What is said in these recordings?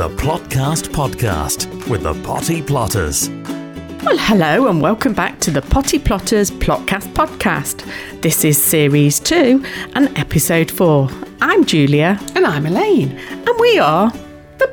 the Plotcast podcast with the Potty Plotters. Well, hello and welcome back to the Potty Plotters Plotcast podcast. This is series two and episode four. I'm Julia And I'm Elaine. and we are.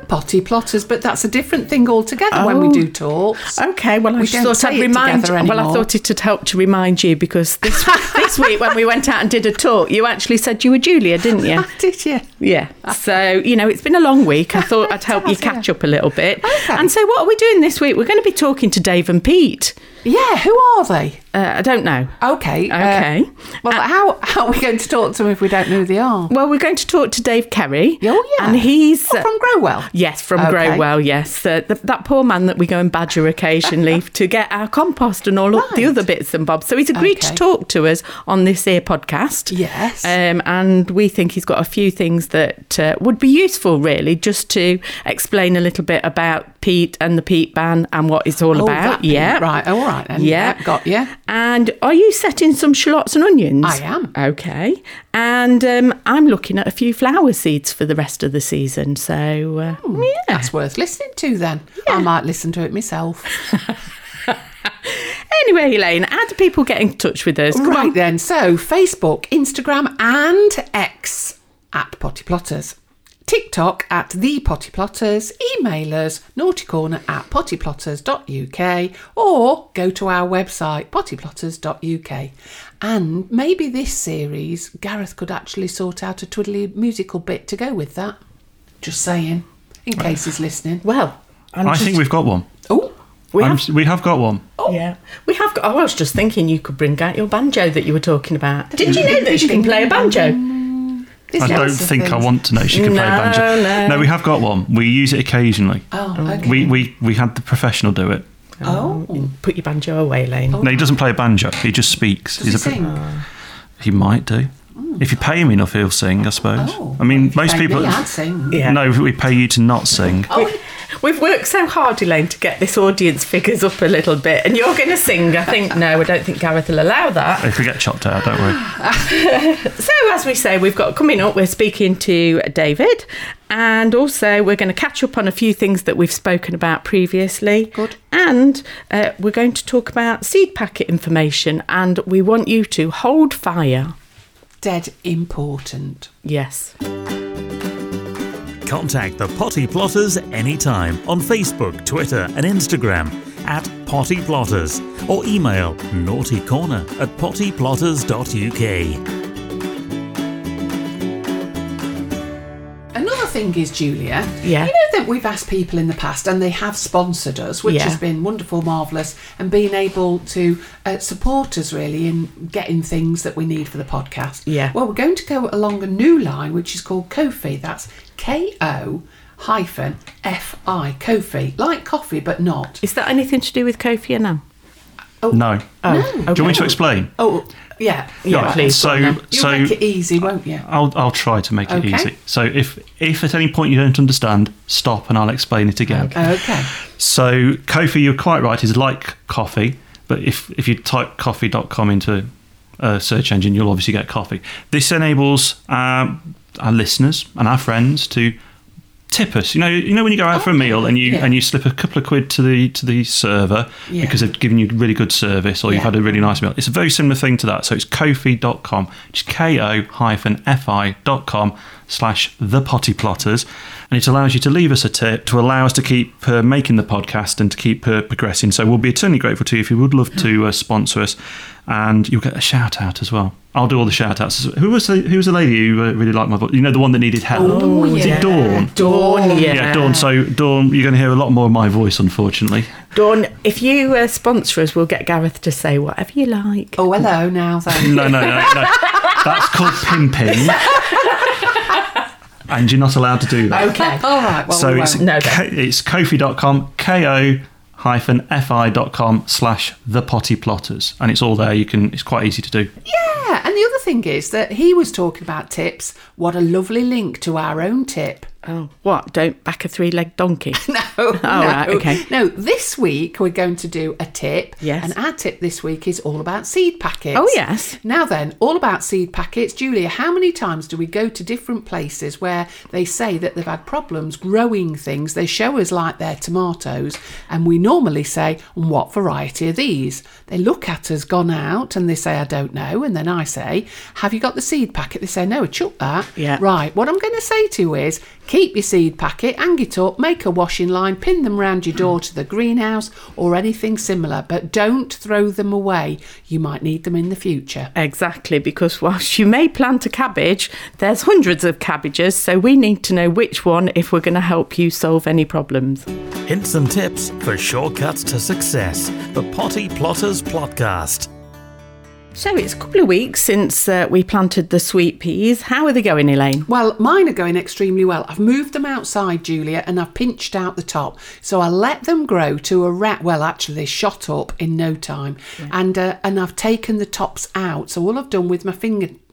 Potty plotters, but that's a different thing altogether when we Oh. do talks. Okay, well, I We don't thought say I'd it remind. Well, I thought it'd help to remind you because this this week when we went out and did a talk, you actually said you were Julia, didn't you? Did you? Yeah. So, you know, it's been a long week. I thought I'd help you catch up a little bit. Okay. And so, what are we doing this week? We're going to be talking to Dave and Pete. Yeah, who are they? Uh, I don't know. Okay. uh, Okay. well, how, how are we going to talk to them if we don't know who they are? Well, we're going to talk to Dave Kerry. Oh, yeah. And he's. Oh, from GroWell? Yes, from Okay. GroWell, yes. Uh, th- that poor man that we go and badger occasionally to get our compost and all the other bits and bobs. So he's agreed to talk to us on this here podcast. Yes. Um, and we think he's got a few things that uh, would be useful, really, just to explain a little bit about peat and the peat ban and what it's all Oh, about. yeah. Right, all right then. Yeah. Yeah, got you. And are you setting some shallots and onions? I am. Okay. And um, I'm looking at a few flower seeds for the rest of the season. So, uh, Hmm. yeah. That's worth listening to then. I might listen to it myself. Anyway, Elaine, how do people get in touch with us? Come right on. then. So, Facebook, Instagram, and X at Potty Plotters. TikTok at The Potty Plotters, email us naughtycorner at pottyplotters.uk or go to our website pottyplotters.uk. And maybe this series, Gareth could actually sort out a twiddly musical bit to go with that. Just saying, in case he's listening. Well, I'm I just- think we've got one. Oh, we I'm- have, we have got one. Oh. yeah, we have got. Oh, I was just thinking you could bring out your banjo that you were talking about. Did you know that you can play a banjo? This I don't lots of think I want to know she can play No, banjo. no. we have got one. We use it occasionally. Oh, oh, okay. We, we we had the professional do it. oh, um, Put your banjo away, Elaine. No, he doesn't play a banjo. He just speaks. does he a, sing? Uh, he might do. Hmm. If you pay him enough, he'll sing. I suppose. Oh, I mean, most people. Me, I'd sing. Yeah. No, we pay you to not sing. Oh, We've worked so hard, Elaine, to get this audience figures up a little bit, and you're going to sing. I think no, I don't think Gareth will allow that. If we get chopped out, don't worry. So, as we say, we've got coming up, we're speaking to David, and also we're going to catch up on a few things that we've spoken about previously. Good. And uh, we're going to talk about seed packet information, and we want you to hold fire. Dead important. Yes. Contact the Potty Plotters anytime on Facebook, Twitter, and Instagram at Potty Plotters or email naughtycorner at pottyplotters.uk. Another thing is, Julia, Yeah. you know that we've asked people in the past and they have sponsored us, which Yeah. has been wonderful, marvellous, and being able to uh, support us really in getting things that we need for the podcast. Yeah. Well, we're going to go along a new line which is called Ko-fi. That's K O hyphen F I, Ko-fi. Like coffee, but not. Is that anything to do with Kofi Annan? No. Oh, Do you want me to explain? Oh, yeah. Yeah, Right, please. So, You'll so make it easy, won't you? I'll I'll try to make it Okay. easy. So if if at any point you don't understand, stop and I'll explain it again. Okay. So Ko-fi, you're quite right, is like coffee, but if if you type coffee.com into a search engine, you'll obviously get coffee. This enables um, our listeners and our friends to tip us. You know, you know when you go out for a meal and you yeah. and you slip a couple of quid to the to the server Yeah. because they've given you really good service or you've had a really nice meal. It's a very similar thing to that. So it's kofi.com, just ko hyphen fi dot com slash the potty plotters and it allows you to leave us a tip to allow us to keep uh, making the podcast and to keep uh, progressing so we'll be eternally grateful to you if you would love to uh, sponsor us and you'll get a shout out as well I'll do all the shout outs who was the, who was the lady who uh, really liked my voice you know the one that needed help Oh, was yeah. it Dawn Dawn, yeah. yeah, Dawn. So, Dawn, you're going to hear a lot more of my voice, unfortunately. Dawn, if you uh, sponsor us, we'll get Gareth to say whatever you like. Oh, hello now then. No, no, no, no. That's called pimping. and you're not allowed to do that. Okay. All right. Well, so we it's, won't. No, ko- it's kofi.com, ko hyphen fi.com slash the potty plotters and it's all there you can it's quite easy to do Yeah, and the other thing is that he was talking about tips. What a lovely link to our own tip. Oh, what? Don't back a three legged donkey. No, Oh, no. right, okay. No, this week we're going to do a tip. Yes. And our tip this week is all about seed packets. Oh, yes. Now then, all about seed packets. Julia, how many times do we go to different places where they say that they've had problems growing things? They show us like their tomatoes, and we normally say, What variety are these? They look at us, gone out, and they say, I don't know. And then I say, Have you got the seed packet? They say, No, chuck that. Yeah. Right. What I'm going to say to you is keep your seed packet, hang it up, make a washing line, pin them round your door to the greenhouse or anything similar, but don't throw them away. You might need them in the future. Exactly, because whilst you may plant a cabbage, there's hundreds of cabbages, so we need to know which one if we're going to help you solve any problems. Hints and tips for shortcuts to success. The Potty Plotters Plotcast. So it's a couple of weeks since uh, we planted the sweet peas. How are they going, Elaine? Well, mine are going extremely well. I've moved them outside, Julia, and I've pinched out the top. So I let them grow to a rat. Well, actually, they shot up in no time, and uh, and I've taken the tops out. So all I've done with my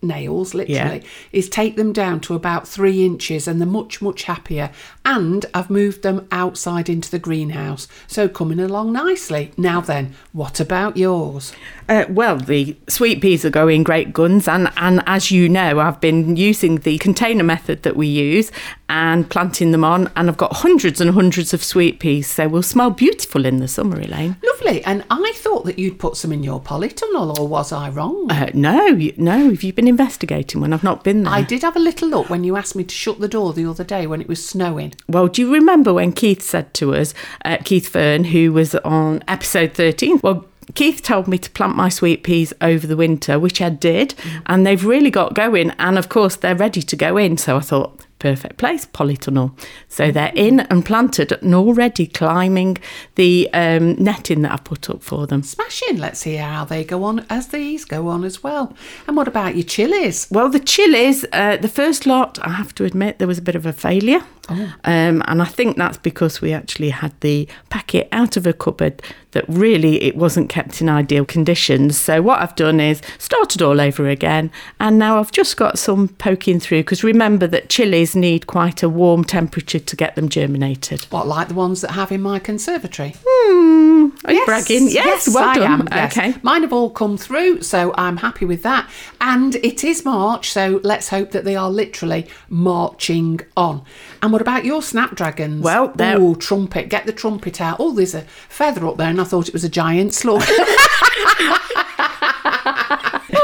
fingernails, literally, is take them down to about three inches, and they're much much happier. And I've moved them outside into the greenhouse, so coming along nicely. Now then, what about yours? Uh, well, the sweet peas are going great guns, and, and as you know, I've been using the container method that we use and planting them on, and I've got hundreds and hundreds of sweet peas, so will smell beautiful in the summer, Elaine. Lovely. And I thought that you'd put some in your polytunnel, or was I wrong? Uh, no, no, have you been investigating when I've not been there? I did have a little look when you asked me to shut the door the other day when it was snowing. Well, do you remember when Keith said to us, uh, Keith Fern, who was on episode 13? Well, Keith told me to plant my sweet peas over the winter, which I did, and they've really got going. And of course, they're ready to go in. So I thought, perfect place, polytunnel. So they're in and planted and already climbing the um, netting that I put up for them. Smashing. Let's see how they go on as these go on as well. And what about your chilies? Well, the chilies, uh, the first lot, I have to admit, there was a bit of a failure. Um, and I think that's because we actually had the packet out of a cupboard that really it wasn't kept in ideal conditions. So what I've done is started all over again, and now I've just got some poking through because remember that chilies need quite a warm temperature to get them germinated. What, like the ones that have in my conservatory? Hmm, are you bragging? Yes, well I done. am. yes. Okay. Mine have all come through, so I'm happy with that. And it is March, so let's hope that they are literally marching on. And what about your snapdragons? Well, they're- oh, trumpet! Get the trumpet out. Oh, there's a feather up there, and I thought it was a giant slug.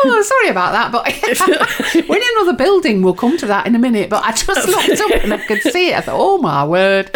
oh, sorry about that, but we're in another building. We'll come to that in a minute. But I just looked up and I could see it. I thought, oh my word.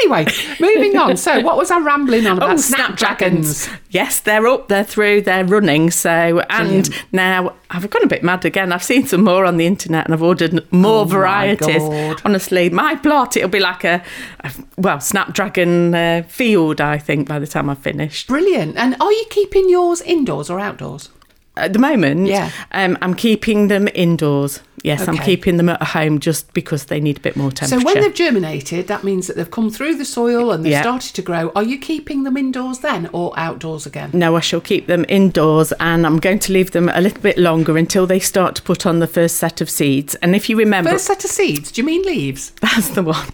Anyway, moving on. So, what was I rambling on about? Oh, snapdragons. Yes, they're up, they're through, they're running. So, and Brilliant. now I've gone a bit mad again. I've seen some more on the internet and I've ordered more Oh varieties. God. Honestly, my plot, it'll be like a, a well, Snapdragon uh, field, I think, by the time I've finished. Brilliant. And are you keeping yours indoors or outdoors? At the moment, Yeah. um, I'm keeping them indoors. Yes, I'm keeping them at home just because they need a bit more temperature. So when they've germinated, that means that they've come through the soil and they've Yeah. started to grow. Are you keeping them indoors then or outdoors again? No, I shall keep them indoors and I'm going to leave them a little bit longer until they start to put on the first set of seeds. And if you remember, First set of seeds, do you mean leaves? that's the one.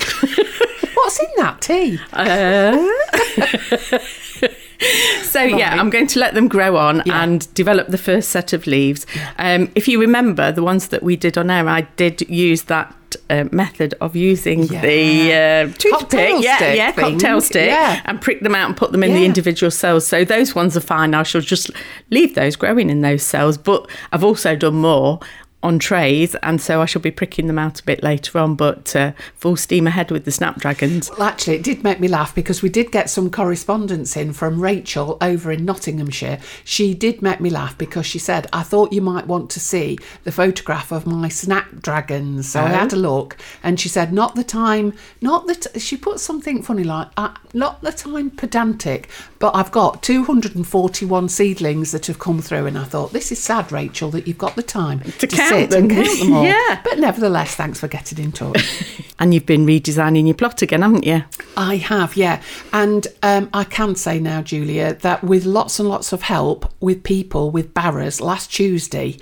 What's in that tea? so, yeah, I'm going to let them grow on Yeah. and develop the first set of leaves. Um, if you remember, the ones that we did on air, I did use that. Uh, method of using Yeah. the uh, toothpick, Cocktail yeah, stick yeah, thing. cocktail stick, Yeah. and prick them out and put them in the individual cells. So those ones are fine. I shall just leave those growing in those cells. But I've also done more on trays, and so I shall be pricking them out a bit later on. But uh, full steam ahead with the snapdragons. Well, actually, it did make me laugh because we did get some correspondence in from Rachel over in Nottinghamshire. She did make me laugh because she said, I thought you might want to see the photograph of my snapdragons. So I had a look and she said, not the time, not the, t-, she put something funny like, uh, not the time pedantic, but I've got 241 seedlings that have come through. And I thought, this is sad, Rachel, that you've got the time to, count sit them. count them all. Yeah. But nevertheless, thanks for getting in touch. And you've been redesigning your plot again, haven't you? I have, yeah. And um, I can say now, Julia, that with lots and lots of help with people with barrows last Tuesday,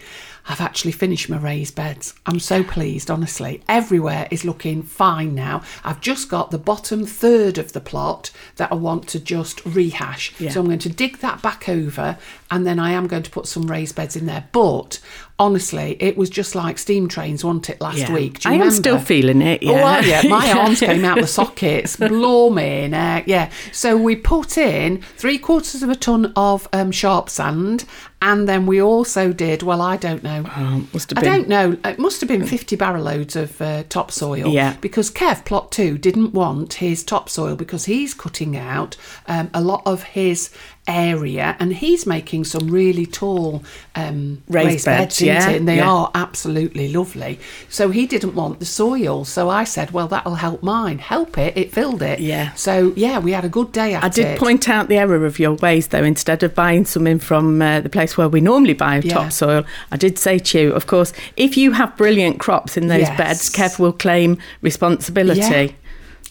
I've actually finished my raised beds. I'm so pleased, honestly. Everywhere is looking fine now. I've just got the bottom third of the plot that I want to just rehash. Yeah. So I'm going to dig that back over and then I am going to put some raised beds in there. But honestly, it was just like steam trains, wasn't it, last Yeah. week? Do I you am still feeling it. Oh, Yeah. are you? My Yeah. arms came out the sockets. Blooming. Uh, yeah. So we put in three quarters of a ton of um, sharp sand. And then we also did, well, I don't know. Oh, must have I don't know. It must have been 50 barrel loads of uh, topsoil. Yeah. Because Kev, plot two, didn't want his topsoil because he's cutting out um, a lot of his area and he's making some really tall um, Raised beds, isn't yeah. And they yeah. are absolutely lovely. So he didn't want the soil. So I said, well, that'll help mine. Help it. It filled it. Yeah. So yeah, we had a good day at I did it. point out the error of your ways, though. Instead of buying some in from uh, the place where we normally buy Yeah. topsoil, I did say to you, of course, if you have brilliant crops in those Yes. beds, Kev will claim responsibility.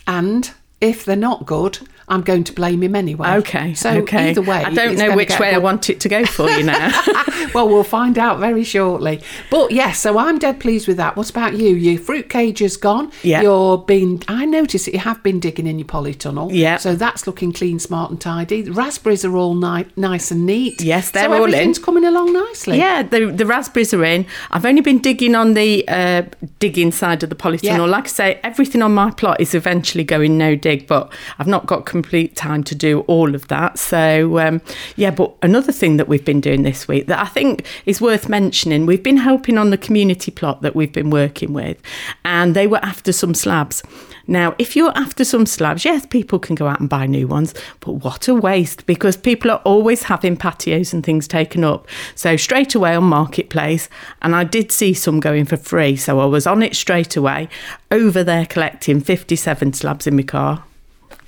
And if they're not good, I'm going to blame him anyway. Okay. So okay. either way, I don't know which way I want it to go for you now. well, we'll find out very shortly. But yes, so I'm dead pleased with that. What about you? Your fruit cage has gone. Yeah. You're been. I noticed that you have been digging in your polytunnel. Yeah. So that's looking clean, smart, and tidy. The raspberries are all ni- nice and neat. Yes, they're so all in. everything's coming along nicely. Yeah, the the raspberries are in. I've only been digging on the uh, digging side of the polytunnel. Yeah. Like I say, everything on my plot is eventually going no dig, but I've not got complete time to do all of that. So um, yeah, but another thing that we've been doing this week that I think is worth mentioning, we've been helping on the community plot that we've been working with, and they were after some slabs. Now, if you're after some slabs, yes, people can go out and buy new ones, but what a waste because people are always having patios and things taken up. So, straight away on Marketplace, and I did see some going for free. So, I was on it straight away, over there collecting 57 slabs in my car.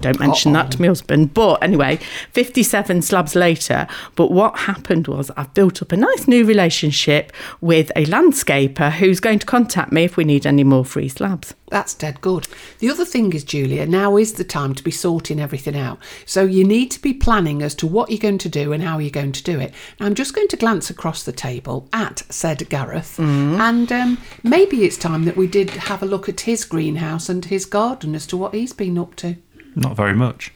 Don't mention that to my husband. But anyway, 57 slabs later. But what happened was I've built up a nice new relationship with a landscaper who's going to contact me if we need any more free slabs. That's dead good. The other thing is, Julia, now is the time to be sorting everything out. So you need to be planning as to what you're going to do and how you're going to do it. Now, I'm just going to glance across the table at said Gareth, and um, maybe it's time that we did have a look at his greenhouse and his garden as to what he's been up to. Not very much.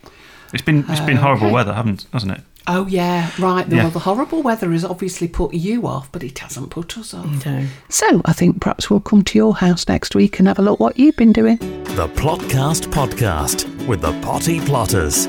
It's been it's been oh, horrible weather, haven't hasn't it? Oh yeah, right. Yeah. Well, the horrible weather has obviously put you off, but it hasn't put us off. No. So I think perhaps we'll come to your house next week and have a look what you've been doing. The Plotcast Podcast with the Potty Plotters.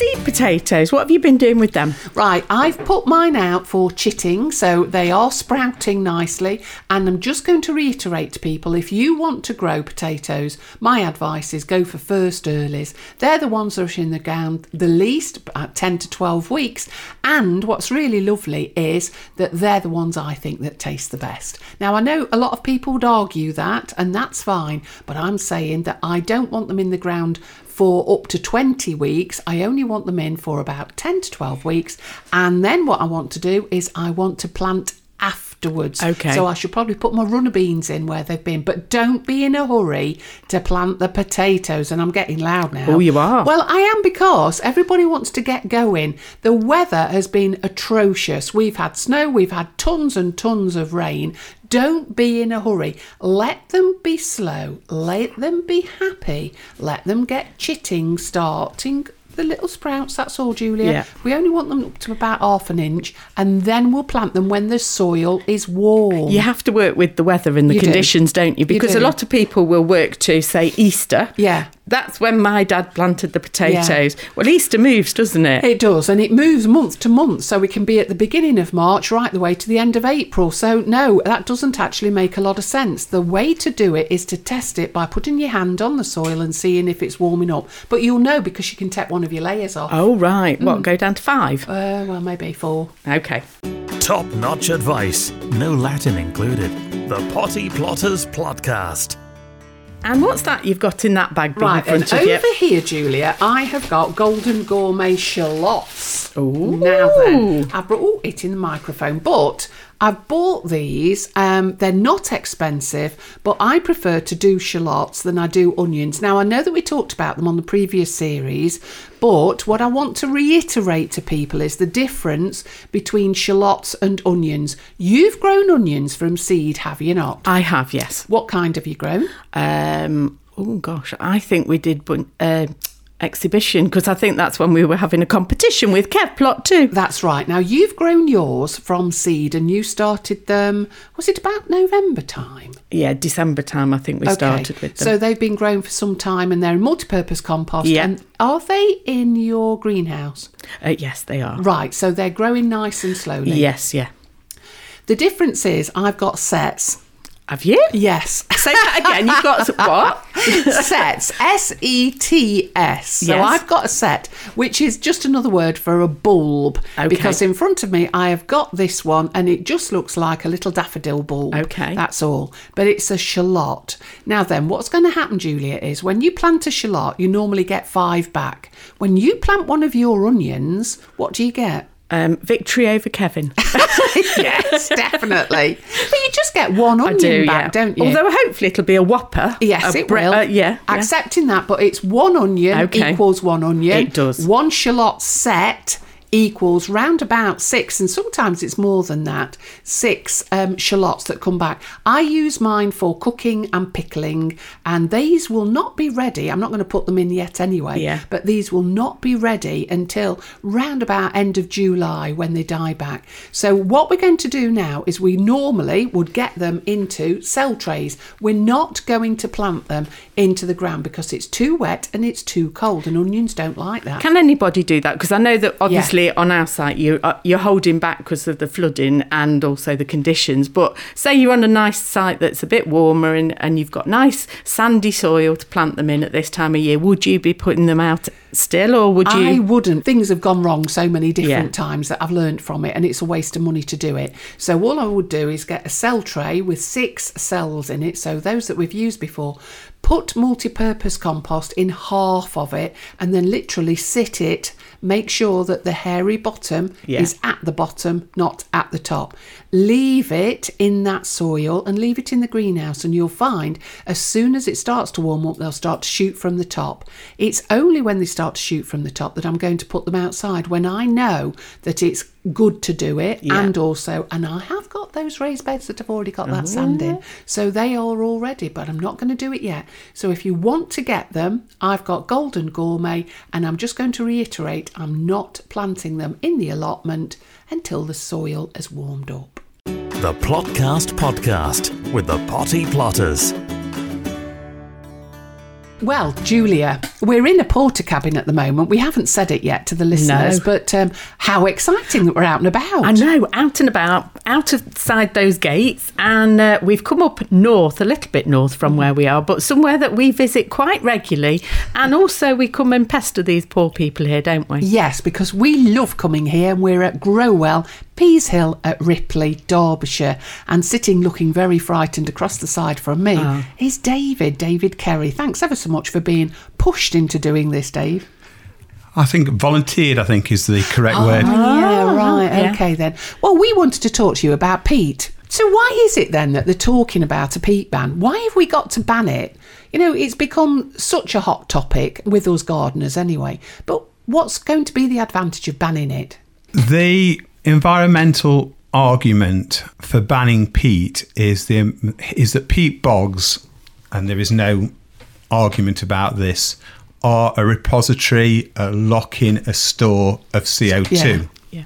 Seed potatoes, what have you been doing with them? Right, I've put mine out for chitting, so they are sprouting nicely. And I'm just going to reiterate to people if you want to grow potatoes, my advice is go for first earlies. They're the ones that are in the ground the least, about 10 to 12 weeks. And what's really lovely is that they're the ones I think that taste the best. Now, I know a lot of people would argue that, and that's fine, but I'm saying that I don't want them in the ground for up to 20 weeks. I only want them in for about 10 to 12 weeks. And then what I want to do is I want to plant afterwards. Okay. So I should probably put my runner beans in where they've been, but don't be in a hurry to plant the potatoes. And I'm getting loud now. Oh, you are. Well, I am because everybody wants to get going. The weather has been atrocious. We've had snow, we've had tons and tons of rain. Don't be in a hurry. Let them be slow. Let them be happy. Let them get chitting, starting the little sprouts. That's all, Julia. Yeah. We only want them up to about half an inch, and then we'll plant them when the soil is warm. You have to work with the weather and the You conditions, do. not you? Because a do. lot of people will work to, say, Easter. Yeah. That's when my dad planted the potatoes. Well, Easter moves, doesn't it? It does, and it moves month to month, so we can be at the beginning of March right the way to the end of April. So, no, that doesn't actually make a lot of sense. The way to do it is to test it by putting your hand on the soil and seeing if it's warming up. But you'll know because you can take one of your layers off. Oh, right. What, go down to five? Uh, well, maybe four. Okay. Top notch advice, no Latin included. The Potty Plotters Podcast. And what's that you've got in that bag Right, in and front of you? over here, Julia, I have got golden gourmet shallots. Ooh. Now then, I brought oh, it in the microphone, but I've bought these. Um, they're not expensive, but I prefer to do shallots than I do onions. Now, I know that we talked about them on the previous series, but what I want to reiterate to people is the difference between shallots and onions. You've grown onions from seed, have you not? I have, yes. What kind have you grown? Um, oh gosh, I think we did bun- uh, exhibition because I think that's when we were having a competition with Kev Plot two. That's right. Now you've grown yours from seed and you started them, was it about November time? Yeah, December time I think we started with them. So they've been grown for some time and they're in multi-purpose compost. Yeah. And are they in your greenhouse? uh, yes, they are. Right. So they're growing nice and slowly. Yes, yeah. The difference is I've got sets. Have you? Yes. Say that again. You've got what? sets. S E T S. So Yes. I've got a set, which is just another word for a bulb. Okay. Because in front of me, I have got this one, and it just looks like a little daffodil bulb. Okay. That's all. But it's a shallot. Now, then, what's going to happen, Julia, is when you plant a shallot, you normally get five back. When you plant one of your onions, what do you get? Um, victory over Kevin. yes, definitely. But you just get one onion I do, back, yeah. don't you? Although hopefully it'll be a whopper. Yes, A it bre- will. uh, yeah, yeah. Accepting that, but it's one onion Okay. equals one onion. It does. One shallot set equals round about six, and sometimes it's more than that, six um, shallots that come back. I use mine for cooking and pickling, and these will not be ready. I'm not going to put them in yet anyway, Yeah. but these will not be ready until round about end of July when they die back. So what we're going to do now is we normally would get them into cell trays. We're not going to plant them into the ground because it's too wet and it's too cold and onions don't like that. Can anybody do that? Because I know that obviously on our site you uh, you're holding back because of the flooding and also the conditions. But say you're on a nice site that's a bit warmer and, and you've got nice sandy soil to plant them in at this time of year. Would you be putting them out still, or would you? I wouldn't. Things have gone wrong so many different Yeah. times that I've learned from it, and it's a waste of money to do it. So, all I would do is get a cell tray with six cells in it. So, those that we've used before, put multi purpose compost in half of it, and then literally sit it. Make sure that the hairy bottom Yeah. is at the bottom, not at the top. Leave it in that soil and leave it in the greenhouse, and you'll find as soon as it starts to warm up, they'll start to shoot from the top. It's only when they start to shoot from the top that I'm going to put them outside when I know that it's good to do it, Yeah. and also, and I have got those raised beds that have already got that oh, sand in, so they are all ready, but I'm not going to do it yet. So if you want to get them, I've got Golden Gourmet, and I'm just going to reiterate I'm not planting them in the allotment until the soil has warmed up. The Plotcast Podcast with the Potty Plotters. Well, Julia, we're in a Portakabin at the moment. We haven't said it yet to the listeners, No. but um, how exciting that we're out and about. I know, out and about, out outside those gates, and uh, we've come up north, a little bit north from where we are, but somewhere that we visit quite regularly, and also we come and pester these poor people here, don't we? Yes, because we love coming here. And we're at GroWell, Peas Hill at Ripley, Derbyshire, and sitting looking very frightened across the side from me Ah. is David, David Kerry. Thanks ever so much for being pushed into doing this, Dave. I think volunteered, I think, is the correct word. yeah, right. yeah. Okay, then. Well, we wanted to talk to you about peat. So, why is it then that they're talking about a peat ban? Why have we got to ban it? You know, it's become such a hot topic with us gardeners anyway. But what's going to be the advantage of banning it? The environmental argument for banning peat is the is that peat bogs, and there is no argument about this, are a repository, a lock-in, a store of CO two. Yeah. Yeah.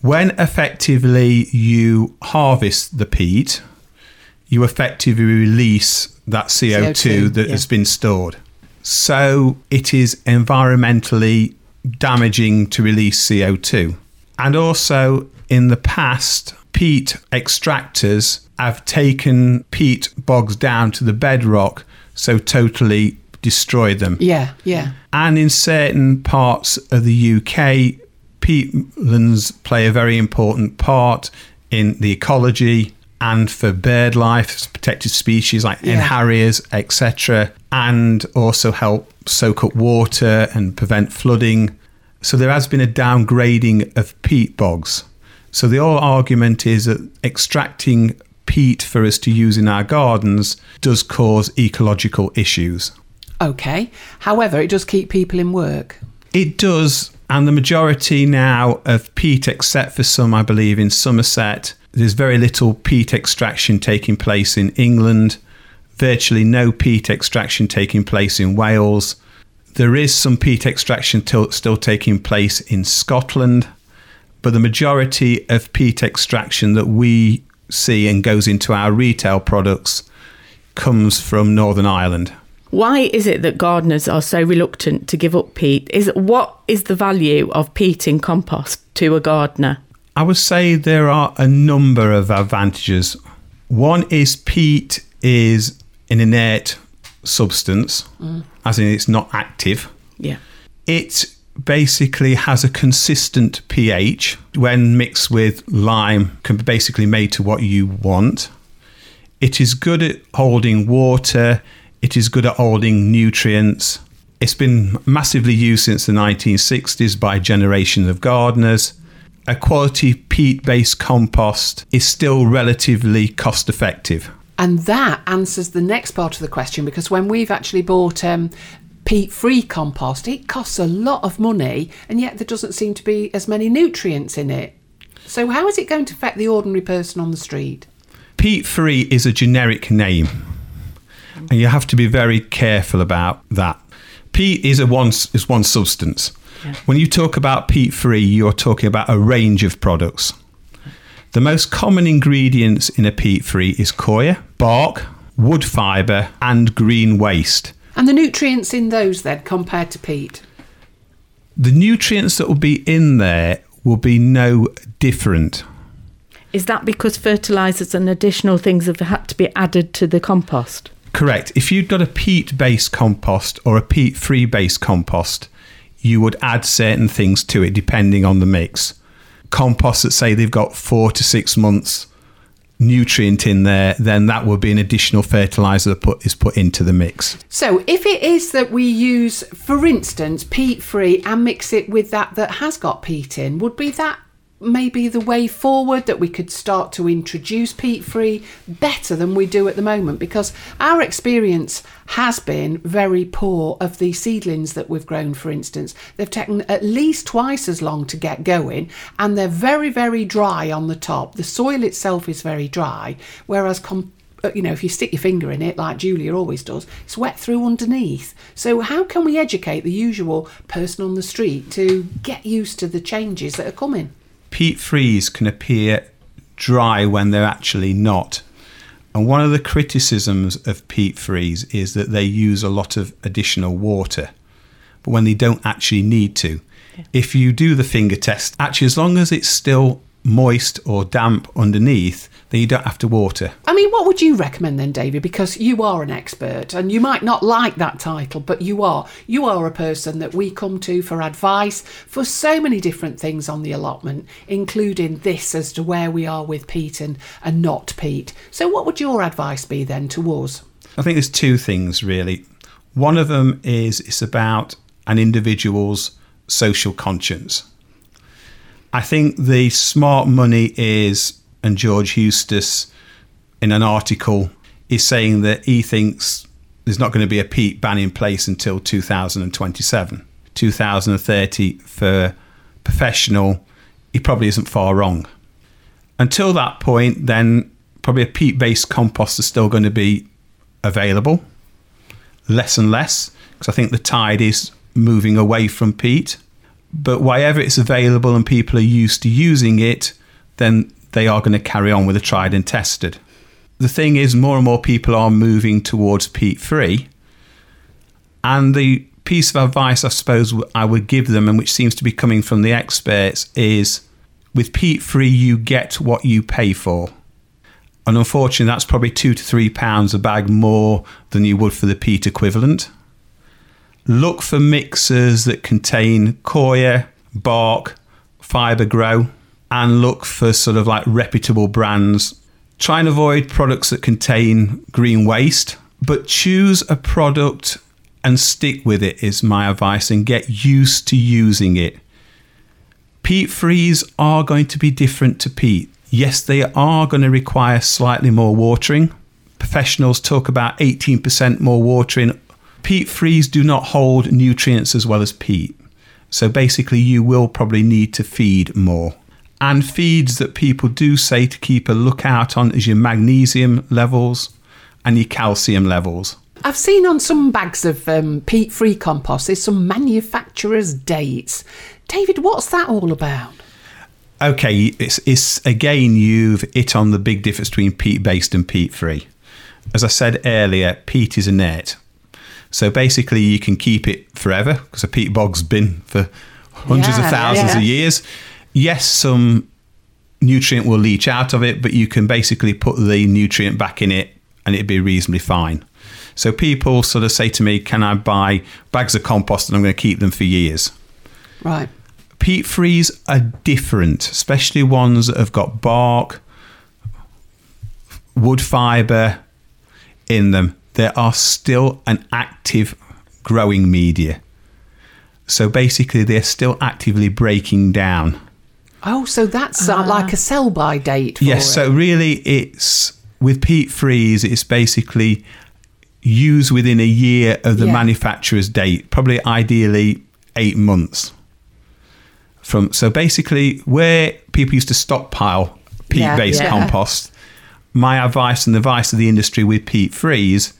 When effectively you harvest the peat, you effectively release that CO2, CO2, that yeah. has been stored. So it is environmentally damaging to release CO2. And also, in the past, peat extractors have taken peat bogs down to the bedrock, so totally destroyed them. Yeah, yeah. And in certain parts of the UK, peatlands play a very important part in the ecology and for bird life, protected species like Yeah. harriers, etc., and also help soak up water and prevent flooding. So there has been a downgrading of peat bogs. So the whole argument is that extracting peat for us to use in our gardens does cause ecological issues. Okay. However, it does keep people in work. It does, and the majority now of peat, except for some, I believe, in Somerset, there's very little peat extraction taking place in England, virtually no peat extraction taking place in Wales. There is some peat extraction till- still taking place in Scotland, but the majority of peat extraction that we see and goes into our retail products comes from Northern Ireland. Why is it that gardeners are so reluctant to give up peat? Is what is the value of peat in compost to a gardener? I would say there are a number of advantages. One is peat is an inert substance, mm. as in it's not active. Yeah. It basically has a consistent pH when mixed with lime can be basically made to what you want. It is good at holding water, it is good at holding nutrients. It's been massively used since the 1960s by generations of gardeners. A quality peat based compost is still relatively cost effective. And that answers the next part of the question because when we've actually bought um, peat free compost, it costs a lot of money and yet there doesn't seem to be as many nutrients in it. So, how is it going to affect the ordinary person on the street? Peat free is a generic name, and you have to be very careful about that. Peat is a one is one substance. When you talk about peat free, you're talking about a range of products. The most common ingredients in a peat free is coir, bark, wood fibre, and green waste. And the nutrients in those then compared to peat? The nutrients that will be in there will be no different. Is that because fertilizers and additional things have had to be added to the compost? Correct. If you'd got a peat based compost or a peat free based compost, you would add certain things to it depending on the mix. Composts that say they've got four to six months nutrient in there, then that would be an additional fertilizer that put, is put into the mix. So, if it is that we use, for instance, peat free and mix it with that that has got peat in, would be that maybe the way forward that we could start to introduce peat free better than we do at the moment? Because our experience has been very poor of the seedlings that we've grown, for instance. They've taken at least twice as long to get going and they're very, very dry on the top. The soil itself is very dry, whereas. Uh, you know, if you stick your finger in it, like Julia always does, it's wet through underneath. So, how can we educate the usual person on the street to get used to the changes that are coming? Peat frees can appear dry when they're actually not. And one of the criticisms of peat frees is that they use a lot of additional water, but when they don't actually need to. If you do the finger test, actually, as long as it's still moist or damp underneath, then you don't have to water. I mean, what would you recommend then, David? Because you are an expert and you might not like that title, but you are. You are a person that we come to for advice for so many different things on the allotment, including this as to where we are with peat and, and not peat. So, what would your advice be then to us? I think there's two things really. One of them is it's about an individual's social conscience. I think the smart money is, and George Eustice in an article is saying that he thinks there's not going to be a peat ban in place until 2027. 2030 for professional, he probably isn't far wrong. Until that point, then probably a peat based compost is still going to be available, less and less, because I think the tide is moving away from peat. But wherever it's available and people are used to using it, then they are going to carry on with the tried and tested. The thing is, more and more people are moving towards peat free. And the piece of advice I suppose I would give them, and which seems to be coming from the experts, is with peat free, you get what you pay for. And unfortunately, that's probably two to three pounds a bag more than you would for the peat equivalent. Look for mixers that contain coir, bark, fibre grow, and look for sort of like reputable brands. Try and avoid products that contain green waste, but choose a product and stick with it, is my advice, and get used to using it. Peat frees are going to be different to peat. Yes, they are going to require slightly more watering. Professionals talk about 18% more watering. Peat frees do not hold nutrients as well as peat. So basically, you will probably need to feed more. And feeds that people do say to keep a lookout on is your magnesium levels and your calcium levels. I've seen on some bags of um, peat free compost, there's some manufacturer's dates. David, what's that all about? Okay, it's, it's again, you've hit on the big difference between peat based and peat free. As I said earlier, peat is inert. So basically, you can keep it forever because a peat bog's been for hundreds Yeah, of thousands yeah. of years. Yes, some nutrient will leach out of it, but you can basically put the nutrient back in it and it'd be reasonably fine. So people sort of say to me, Can I buy bags of compost and I'm going to keep them for years? Right. Peat frees are different, especially ones that have got bark, wood fibre in them. They are still an active growing media. So basically, they're still actively breaking down. Oh, so that's uh, like a sell by date for yes, it. so really, it's with peat frees, it's basically used within a year of the Yeah. manufacturer's date, probably ideally eight months. From so basically, where people used to stockpile peat-based Yeah, yeah. compost, my advice and the advice of the industry with peat frees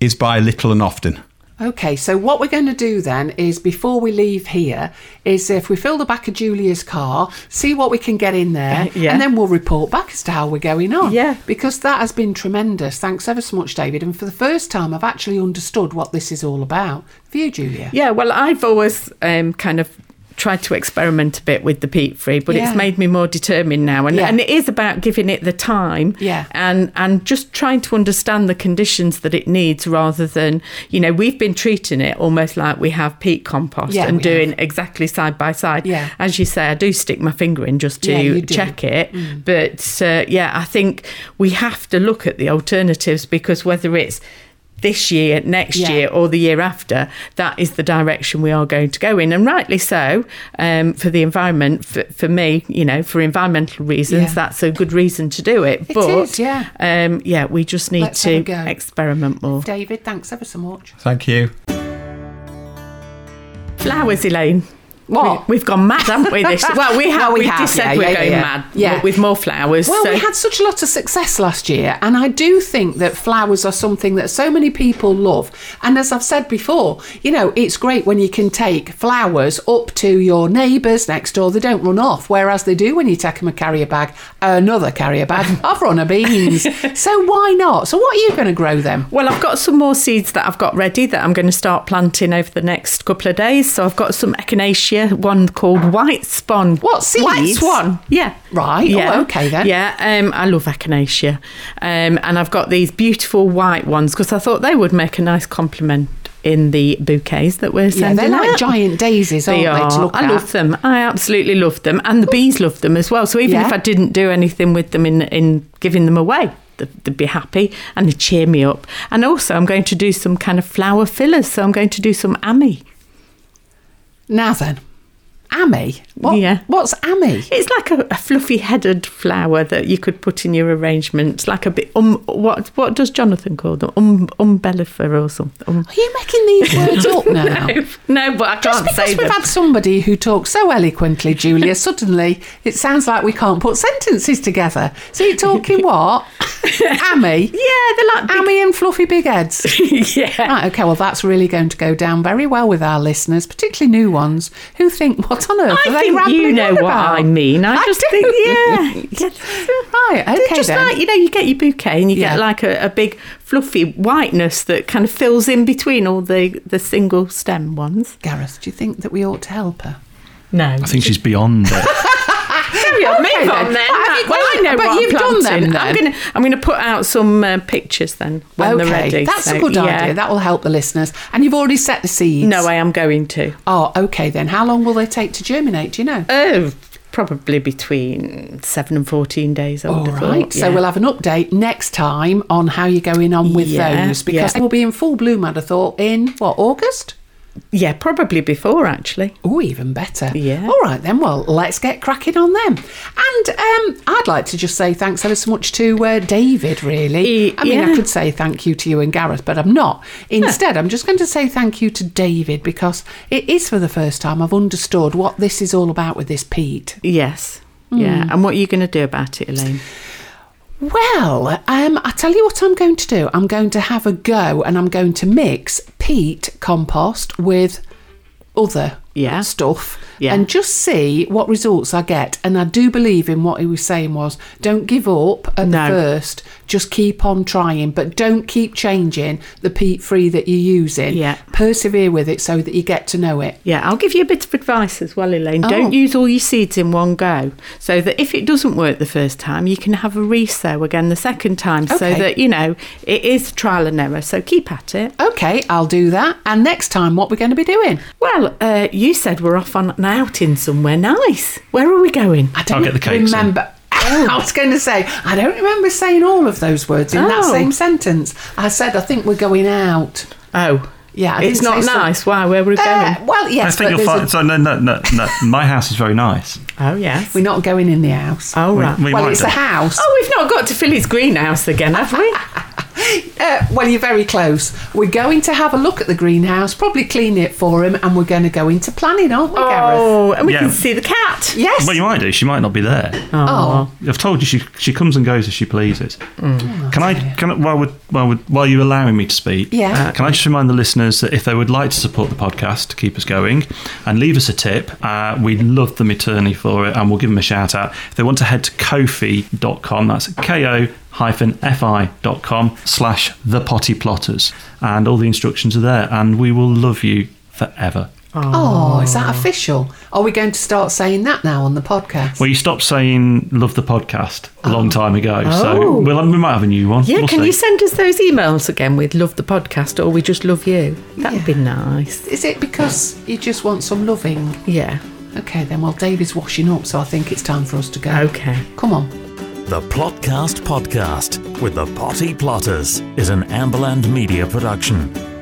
is buy little and often. Okay, so what we're going to do then is before we leave here, is if we fill the back of Julia's car, see what we can get in there, Yeah. and then we'll report back as to how we're going on. Yeah. Because that has been tremendous. Thanks ever so much, David. And for the first time, I've actually understood what this is all about. For you, Julia. Yeah, well, I've always um, kind of tried to experiment a bit with the peat free, but Yeah. it's made me more determined now. And, Yeah. and it is about giving it the time Yeah. and, and just trying to understand the conditions that it needs rather than, you know, we've been treating it almost like we have peat compost Yeah, and doing exactly side by side. Yeah. As you say, I do stick my finger in just to Yeah, you do. Mm. check it. But uh, yeah, I think we have to look at the alternatives because whether it's this year, next Yeah. year, or the year after, that is the direction we are going to go in. And rightly so, um, for the environment, for, for me, you know, for environmental reasons, Yeah. that's a good reason to do it. It but is, yeah. Um, yeah, we just need Let's to experiment more. David, thanks ever so much. Thank you. Flowers, Elaine. What? We, have gone mad, haven't we? This well, we have. Well, we we have, just said yeah, we're yeah, going yeah. mad. Yeah. with more flowers. Well, so- we had such a lot of success last year, and I do think that flowers are something that so many people love. And as I've said before, you know, it's great when you can take flowers up to your neighbours next door. They don't run off, whereas they do when you take them a carrier bag, another carrier bag of runner beans. so why not? So what are you going to grow them? Well, I've got some more seeds that I've got ready that I'm going to start planting over the next couple of days. So I've got some echinacea, one called white spawn. What, seeds? White swan. Yeah. Right. Oh, okay then. Yeah. Um, I love echinacea, um, and I've got these beautiful white ones because I thought they would make a nice complement in the bouquets that we're Yeah, sending. they're like out. giant daisies, aren't They are. to look I at? love them. I absolutely love them, and the bees love them as well. So even Yeah. if I didn't do anything with them in in giving them away, they'd, they'd be happy and they'd cheer me up. And also, I'm going to do some kind of flower fillers. So I'm going to do some Ammi. Now then, Ammi. What, Yeah. What's Ammi? It's like a, a fluffy-headed flower that you could put in your arrangements, like a bit. Um, what what does Jonathan call them? Um, umbellifer or something. Um, Are you making these words up now? no, no, but I Just can't because say we've them. had somebody who talks so eloquently, Julia, suddenly it sounds like we can't put sentences together. So you're talking what? Ammi? yeah, they're like big, Amy and fluffy big heads. yeah. Right, okay, well, that's really going to go down very well with our listeners, particularly new ones who think, what on earth I they think rambling you know what about? I mean. I, I just do. think, yeah. Right, They're okay just then. like you know, you get your bouquet and you Yeah. get like a, a big fluffy whiteness that kind of fills in between all the the single stem ones. Gareth, do you think that we ought to help her? No, I think she's beyond it. Carry on, Okay move on then. then. You well, I know but what you've I'm done them planting. I'm then? gonna I'm gonna put out some uh, pictures then when okay, they're ready. that's So, a good yeah. idea. That will help the listeners. And you've already set the seeds. No, I am going to. Oh, okay then. How long will they take to germinate? Do you know? Oh, probably between seven and fourteen days. I All right. So we'll have an update next time on how you're going on with Yeah, those because yeah. they will be in full bloom. I'd have thought in what August. Yeah, probably before actually. Oh, even better. Yeah. All right then. Well, let's get cracking on them. And um, I'd like to just say thanks ever so much to uh, David. Really, I mean, I could say thank you to you and Gareth, but I'm not. Instead, I'm just going to say thank you to David because it is for the first time I've understood what this is all about with this peat. Yes. Yeah. Hmm. And what are you going to do about it, Elaine? Well, um, I tell you what I'm going to do. I'm going to have a go, and I'm going to mix peat compost with other Yeah. stuff Yeah. and just see what results I get. And I do believe in what he was saying was don't give up at No. the first. Just keep on trying, but don't keep changing the peat free that you're using. Yeah. Persevere with it so that you get to know it. Yeah, I'll give you a bit of advice as well, Elaine. Oh. Don't use all your seeds in one go, so that if it doesn't work the first time, you can have a resow again the second time, so that you know it is trial and error. So keep at it. Okay, I'll do that. And next time, what we're going to be doing? Well, uh, you said we're off on an outing somewhere nice. Where are we going? I don't I'll get the cakes in. remember. I was going to say, I don't remember saying all of those words in that Oh. same sentence. I said, I think we're going out. Oh, Yeah, I it's didn't not so- nice. Why? Where we're we going? Uh, well, yes, I think but you'll there's find. a- So no, no, no, no. My house is very nice. oh yes. we're not going in the house. Oh We- right. we well, might it's do. a house. Oh, we've not got to Philly's greenhouse again, have we? Uh, well, you're very close. We're going to have a look at the greenhouse, probably clean it for him, and we're going to go into planning, aren't we, Gareth? oh, and we Yeah. can see the cat. Yes. Well, you might do. She might not be there. oh. I've told you she she comes and goes as she pleases. Mm. Can I can I, while we're, while we're, while you're allowing me to speak? Yeah. Can I just remind the listeners that if they would like to support the podcast to keep us going and leave us a tip, uh, we'd love them eternally for it, and we'll give them a shout out. If they want to head to ko-fi.com, that's ko fi.com slash the potty plotters and all the instructions are there and we will love you forever Oh, is that official? Are we going to start saying that now on the podcast? well you stopped saying love the podcast a long oh. time ago so Oh. we'll, we might have a new one Yeah, We'll can see. you send us those emails again with love the podcast or we just love you? That'd be nice. Is it because you just want some loving? Yeah. Okay, then. Well, Dave is washing up, so I think it's time for us to go. Okay. Come on. The Plotcast Podcast with the Potty Plotters is an Amberland Media production.